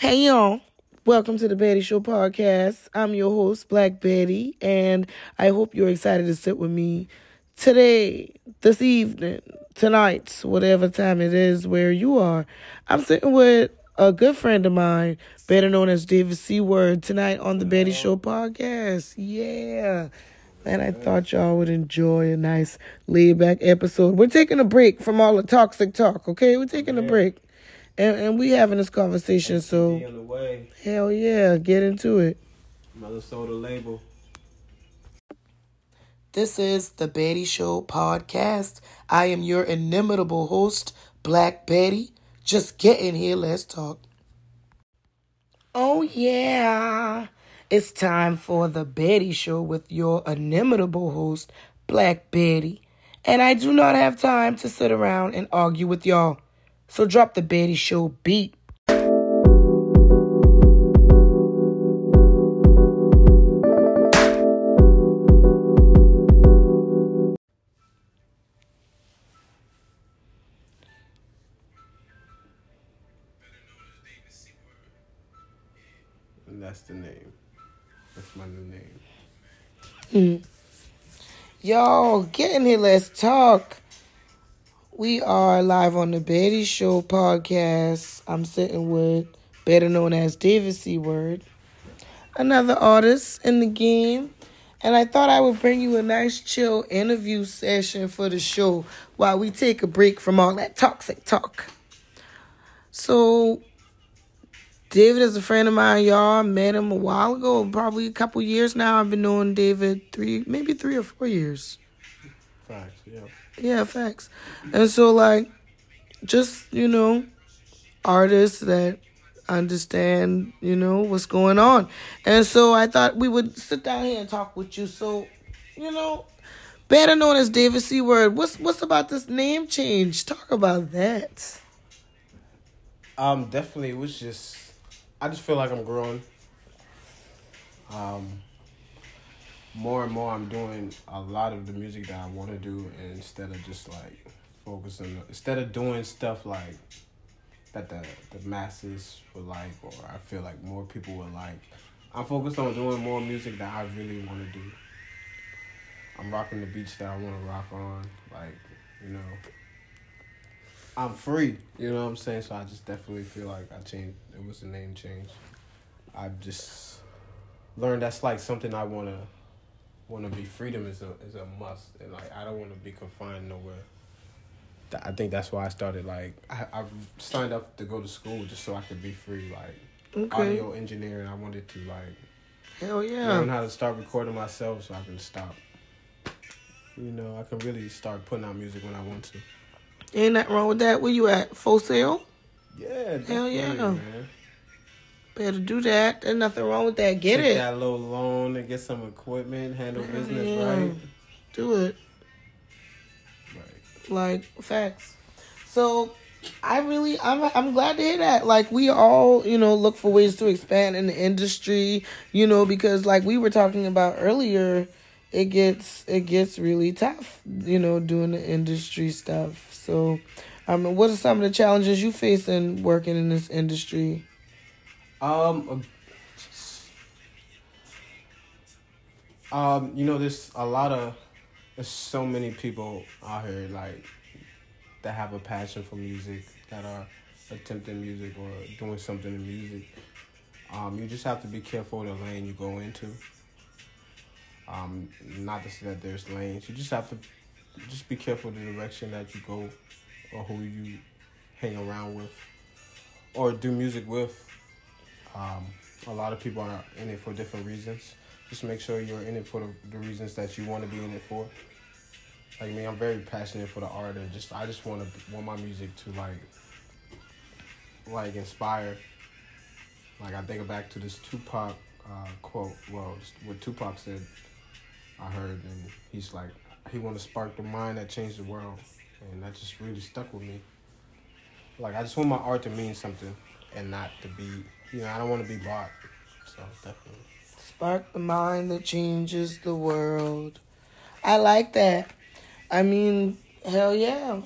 Hey y'all, welcome to the Betty Show podcast. I'm your host, Black Betty, and I hope you're excited to sit with me today, this evening, tonight, whatever time it is where you are. I'm sitting with a good friend of mine, better known as David Seward, tonight on the Betty Show podcast. Yeah. And I thought y'all would enjoy a nice laid back episode. We're taking a break from all the toxic talk, okay? We're taking a break. And and we having this conversation, so on the way. hell yeah, get into it. Mother Soda label. This is the Betty Show podcast. I am your inimitable host, Black Betty. Just get in here, let's talk. Oh, yeah. It's time for the Betty Show with your inimitable host, Black Betty. And I do not have time to sit around and argue with y'all. So drop the Betty Show beat. And that's the name. That's my new name. Hmm. Yo, get in here, let's talk. We are live on the Betty Show podcast. I'm sitting with better known as David Seward, another artist in the game. And I thought I would bring you a nice chill interview session for the show while we take a break from all that toxic talk. So, David is a friend of mine, y'all. I met him a while ago, probably a couple years now. I've been knowing David three, maybe three or four years. Facts, yeah. Yeah, facts. And so, like, just, you know, artists that understand, you know, what's going on. And so I thought we would sit down here and talk with you. So, you know, better known as David Seward, what's what's about this name change? Talk about that. Um, definitely it was just I just feel like I'm growing. Um more and more I'm doing a lot of the music that I want to do instead of just like focusing instead of doing stuff like that the the masses would like or I feel like more people would like. I'm focused on doing more music that I really want to do. I'm rocking the beats that I want to rock on, like you know. I'm free, you know what I'm saying. So I just definitely feel like I changed. It was a name change. I just learned that's like something I wanna wanna be. Freedom is a is a must, and like I don't want to be confined nowhere. I think that's why I started like I I signed up to go to school just so I could be free, like Okay. audio engineering. I wanted to like Hell yeah. learn how to start recording myself so I can stop. You know, I can really start putting out music when I want to. Ain't nothing wrong with that. Where you at? Full Sail? Yeah, Hell yeah. man. Better do that. There's nothing wrong with that. Get Take it. that little loan and get some equipment, handle business Yeah. right. Do it. Right. like facts so i really i'm i'm glad to hear that like we all you know look for ways to expand in the industry you know because like we were talking about earlier it gets it gets really tough you know doing the industry stuff so um what are some of the challenges you face in working in this industry Um. uh, Um. You know, there's a lot of there's so many people out here like that have a passion for music that are attempting music or doing something in music. Um, you just have to be careful the lane you go into. Um, not to say that there's lanes. You just have to just be careful the direction that you go or who you hang around with or do music with. Um, a lot of people are in it for different reasons. Just make sure you're in it for the, the reasons that you want to be in it for. Like me, I'm very passionate for the art, and just I just want to want my music to like, like inspire. Like I think back to this Tupac uh, quote. Well, what Tupac said, I heard, and he's like, he want to spark the mind that changed the world, and that just really stuck with me. Like I just want my art to mean something, and not to be, you know, I don't want to be bought. So definitely. Spark the mind that changes the world. I like that. I mean, hell yeah.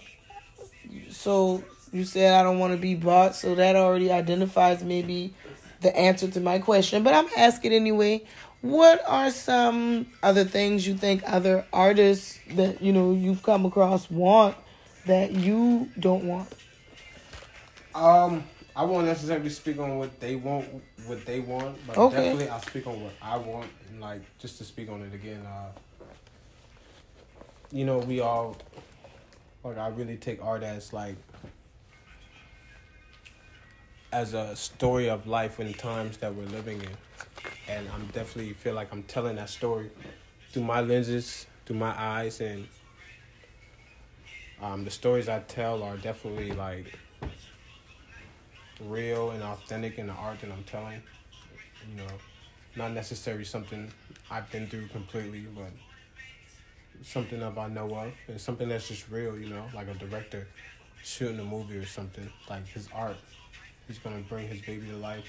So You said I don't want to be bought, so that already identifies maybe the answer to my question. But I'm asking anyway. What are some other things you think other artists that you know you've come across want that you don't want? Um, I won't necessarily speak on what they want, what they want, but Okay. definitely I'll speak on what I want, and like just to speak on it again. Uh, you know, we all like I really take art as like as a story of life and times that we're living in, and I'm definitely feel like I'm telling that story through my lenses, through my eyes, and um, the stories I tell are definitely like real and authentic in the art that I'm telling. You know, not necessarily something I've been through completely, but something that I know of and something that's just real. You know, like a director shooting a movie or something. Like his art, he's gonna bring his baby to life.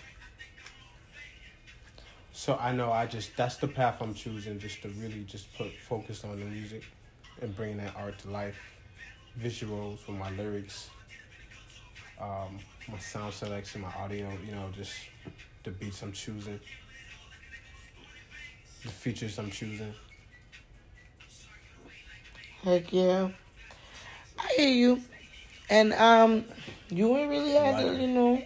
So I know I just that's the path I'm choosing, just to really just put focus on the music and bringing that art to life, visuals with my lyrics um, my sound selection, my audio, you know, just the beats I'm choosing, the features I'm choosing. Heck yeah. I hear you. And um you ain't really had to, you know,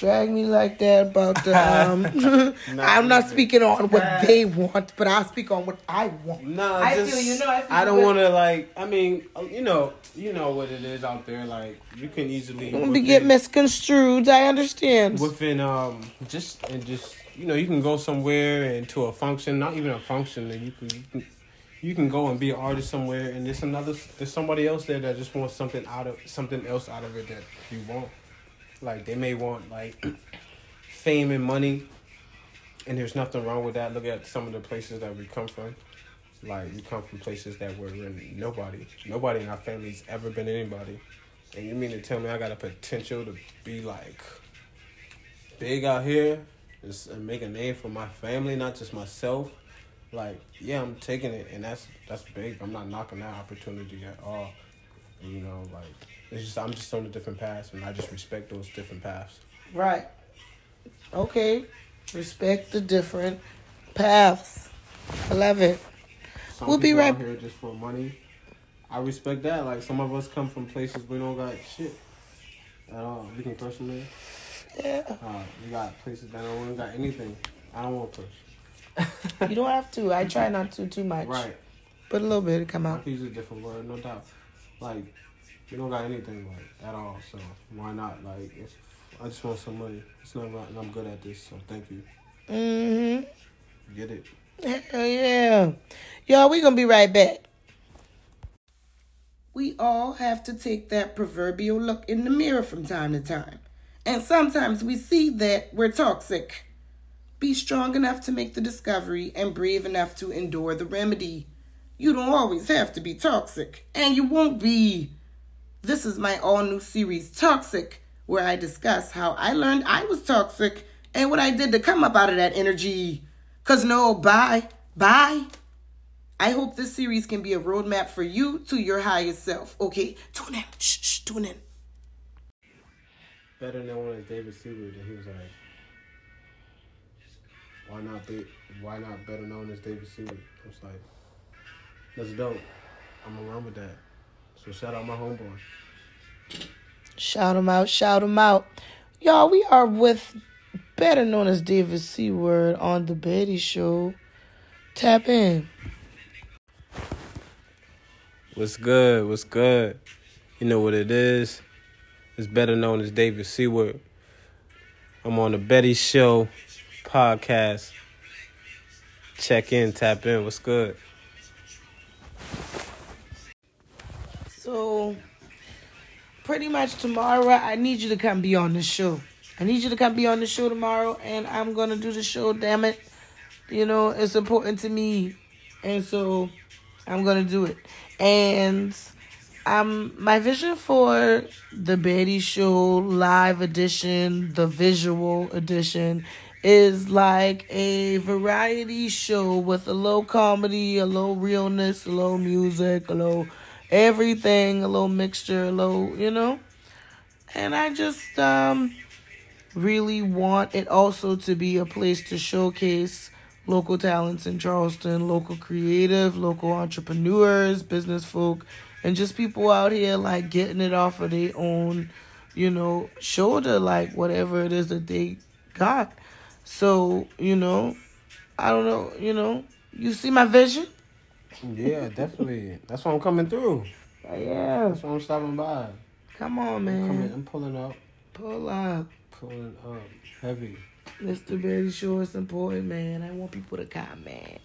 drag me like that about the um I'm not speaking on what they want, but I'll speak on what I want. No, I just, feel you, no, I feel I don't want to like. I mean, uh, you know, you know what it is out there. Like you can easily Don't get misconstrued. I understand. within um just and just you know you can go somewhere and to a function, not even a function, and you can you can you can go and be an artist somewhere, and there's another there's somebody else there that just wants something out of something else out of it that you want. Like they may want like fame and money, and there's nothing wrong with that. Look at some of the places that we come from. Like we come from places that were really nobody. Nobody in our family's ever been anybody. And you mean to tell me I got a potential to be like big out here and make a name for my family, not just myself? Like, yeah, I'm taking it, and that's that's big. I'm not knocking that opportunity at all. And, you know, like it's just I'm just on a different path, and I just respect those different paths. Right. Okay. Respect the different paths. I love it. Some We'll be right- here just for money. I respect that. Like some of us come from places we don't got shit at all. We can curse them there. Yeah. Uh, we got places that don't got anything. I don't want to curse. You don't have to. I try not to too much. Right. But a little bit to come out. can use a different word, no doubt. Like, we don't got anything like at all, so why not? Like, if I just want some money. It's not right, and I'm good at this, so thank you. Mm-hmm. Get it? Hell yeah. Y'all, we gonna be right back. We all have to take that proverbial look in the mirror from time to time. And sometimes we see that we're toxic. Be strong enough to make the discovery and brave enough to endure the remedy. You don't always have to be toxic, and you won't be. This is my all new series, Toxic, where I discuss how I learned I was toxic and what I did to come up out of that energy. Cause no, bye, bye. I hope this series can be a roadmap for you to your highest self. Okay, tune in. Shh, shh, tune in. Better known as David Seward, and he was like, why not be? Why not better known as David Seward? I was like, that's dope. I'm gonna run with that. So shout out my homeboy. Shout him out, shout him out. Y'all, we are with better known as David Seward on the Betty Show. Tap in. What's good? What's good? You know what it is. It's better known as David Seward. I'm on the Betty Show podcast. Check in, tap in. What's good? So, pretty much tomorrow, I need you to come be on the show. I need you to come be on the show tomorrow, and I'm gonna do the show. Damn it, you know it's important to me, and so I'm gonna do it. And um, my vision for the Betty Show live edition, the visual edition, is like a variety show with a little comedy, a little realness, a little music, a little everything, a little mixture, a little, you know. And I just um really want it also to be a place to showcase local talents in Charleston, local creative, local entrepreneurs, business folk, and just people out here like getting it off of their own, you know, shoulder, like whatever it is that they got. So, you know, I don't know, you know, you see my vision? Yeah, definitely. That's why I'm coming through. Yeah. That's why I'm stopping by. Come on, I'm, man. coming, I'm pulling up, Pull up. pulling up heavy. Mr. Betty Sure it's important, man. I want people to comment.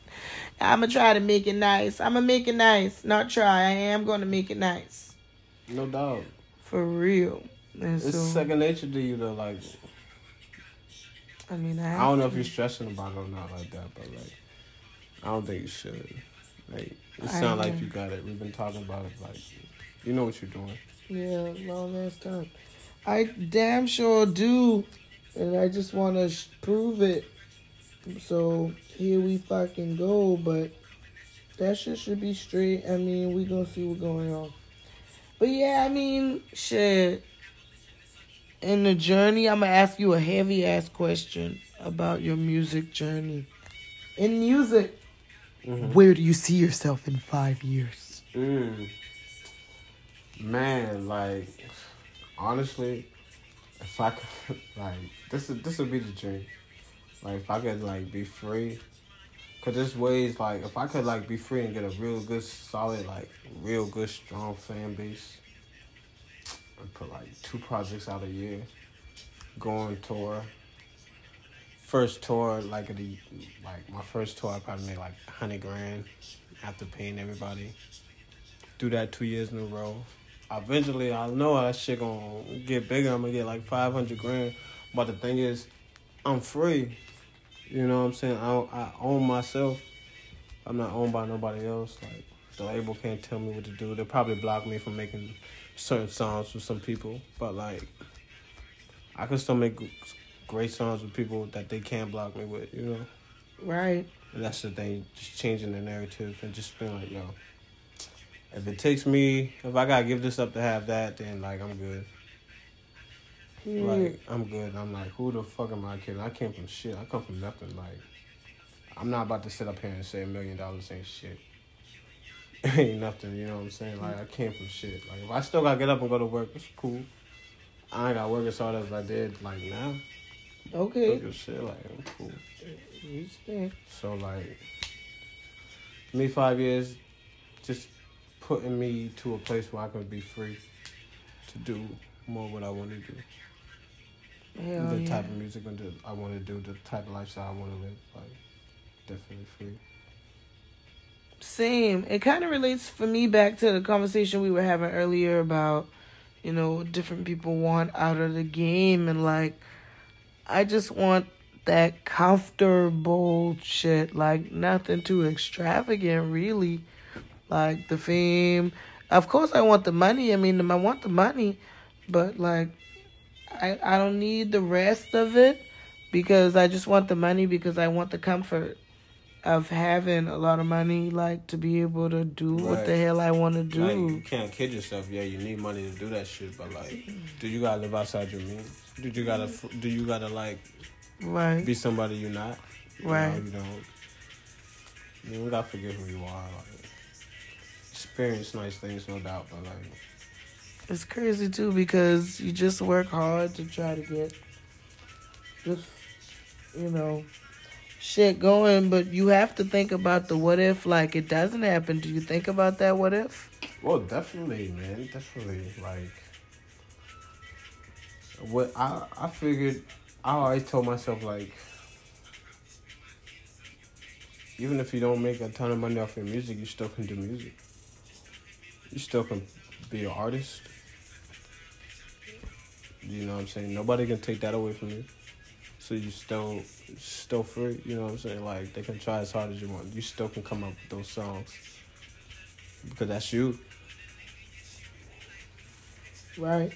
I'ma try to make it nice. I'ma make it nice. Not try. I am gonna make it nice. No doubt. For real. And It's so second nature to you though. Like I mean I, I don't know if you're stressing about it or not like that, but like I don't think you should. Like it sounds like you got it. We've been talking about it. Like you know what you're doing. Yeah, long ass time. I damn sure do. And I just wanna sh- prove it. So here we fucking go, but that shit should be straight. I mean, we gonna see what's going on. But yeah, I mean, shit. In the journey, I'm gonna ask you a heavy ass question about your music journey. In music, where do you see yourself in five years? Mm. Man, like honestly, if I could, like this, is this would be the dream. Like if I could like be free, cause there's ways like if I could like be free and get a real good, solid, like real good, strong fan base, and put like two projects out a year, go on tour. First tour, like the like my first tour, I probably made like hundred grand after paying everybody do that two years in a row. Eventually, I know that shit gonna get bigger. I'm gonna get like 500 grand. But the thing is, I'm free. You know what I'm saying? I, I own myself. I'm not owned by nobody else. Like, the label can't tell me what to do. They'll probably block me from making certain songs with some people. But, like, I can still make great songs with people that they can't block me with, you know? Right. And that's the thing, just changing the narrative and just being like, yo, if it takes me, if I gotta give this up to have that, then like I'm good. Period. Like I'm good. I'm like, who the fuck am I kidding? I came from shit. I come from nothing. Like, I'm not about to sit up here and say a million dollars ain't shit. ain't nothing. You know what I'm saying? Like I came from shit. Like if I still gotta get up and go to work, it's cool. I ain't gotta work as hard as I did like now. Okay. Look at shit. Like I'm cool. Respect. So like, me five years, just putting me to a place where I can be free to do more what I want to do, Hell the yeah. type of music I want to do, the type of lifestyle I want to live. Like, definitely free. Same. It kind of relates for me back to the conversation we were having earlier about, you know, what different people want out of the game. And, like, I just want that comfortable shit. Like, nothing too extravagant, really. Like, the fame. Of course, I want the money. I mean, I want the money. But, like, I, I don't need the rest of it because I just want the money because I want the comfort of having a lot of money, like to be able to do what the hell I want to do. Like, you can't kid yourself. Yeah, you need money to do that shit, but like, do you gotta live outside your means? Do you gotta? Do you gotta like right, be somebody you're not? You Right. Know, you don't. You don't gotta forget who you are. Like, experience nice things, no doubt, but like. it's crazy too because you just work hard to try to get just you know shit going, but you have to think about the what if. Like it doesn't happen. Do you think about that what if? Well, definitely, man. Definitely. Like, what I I figured, I always told myself like, even if you don't make a ton of money off your music, you still can do music. You still can be an artist. You know what I'm saying? Nobody can take that away from you. So you still still free. You know what I'm saying? Like they can try as hard as you want. You still can come up with those songs because that's you. Right.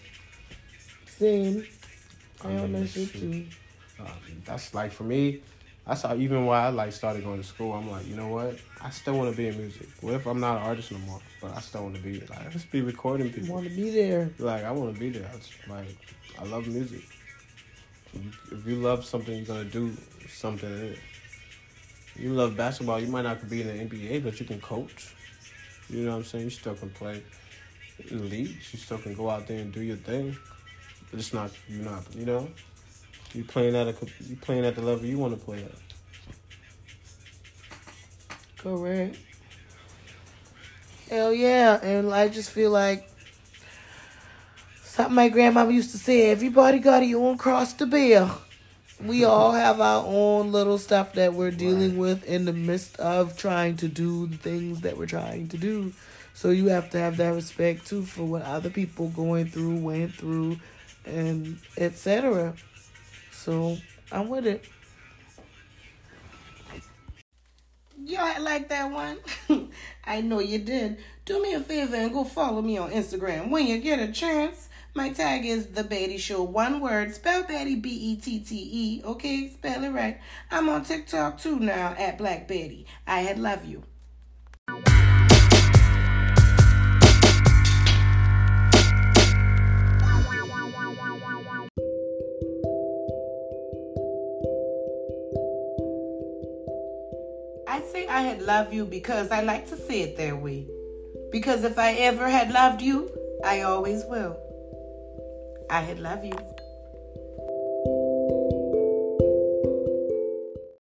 Same. I I own mean, that shit shit. too. Uh, that's like for me. I saw even while I like started going to school, I'm like, you know what? I still want to be in music. What if I'm not an artist no more? But I still want to be like, I just be recording people. Want to be there? Like I want to be there. I just, like I love music. If you, love something, you're gonna do something in it. You love basketball. You might not be in the NBA, but you can coach. You know what I'm saying? You still can play in leagues. You still can go out there and do your thing. But it's not you're not you know. You playing at a you playing at the level you want to play at. Correct. Hell yeah, and I just feel like something my grandmama used to say: everybody got your own cross to bear. We all have our own little stuff that we're dealing Right. with in the midst of trying to do the things that we're trying to do. So you have to have that respect too for what other people going through, went through, and etc. So I'm with it. Y'all like that one? I know you did. Do me a favor and go follow me on Instagram when you get a chance. My tag is the Betty Show. One word. Spell Betty B E T T E. Okay, spell it right. I'm on TikTok too now at Black Betty. I had love you. I had loved you because I like to say it that way. Because if I ever had loved you, I always will. I had loved you.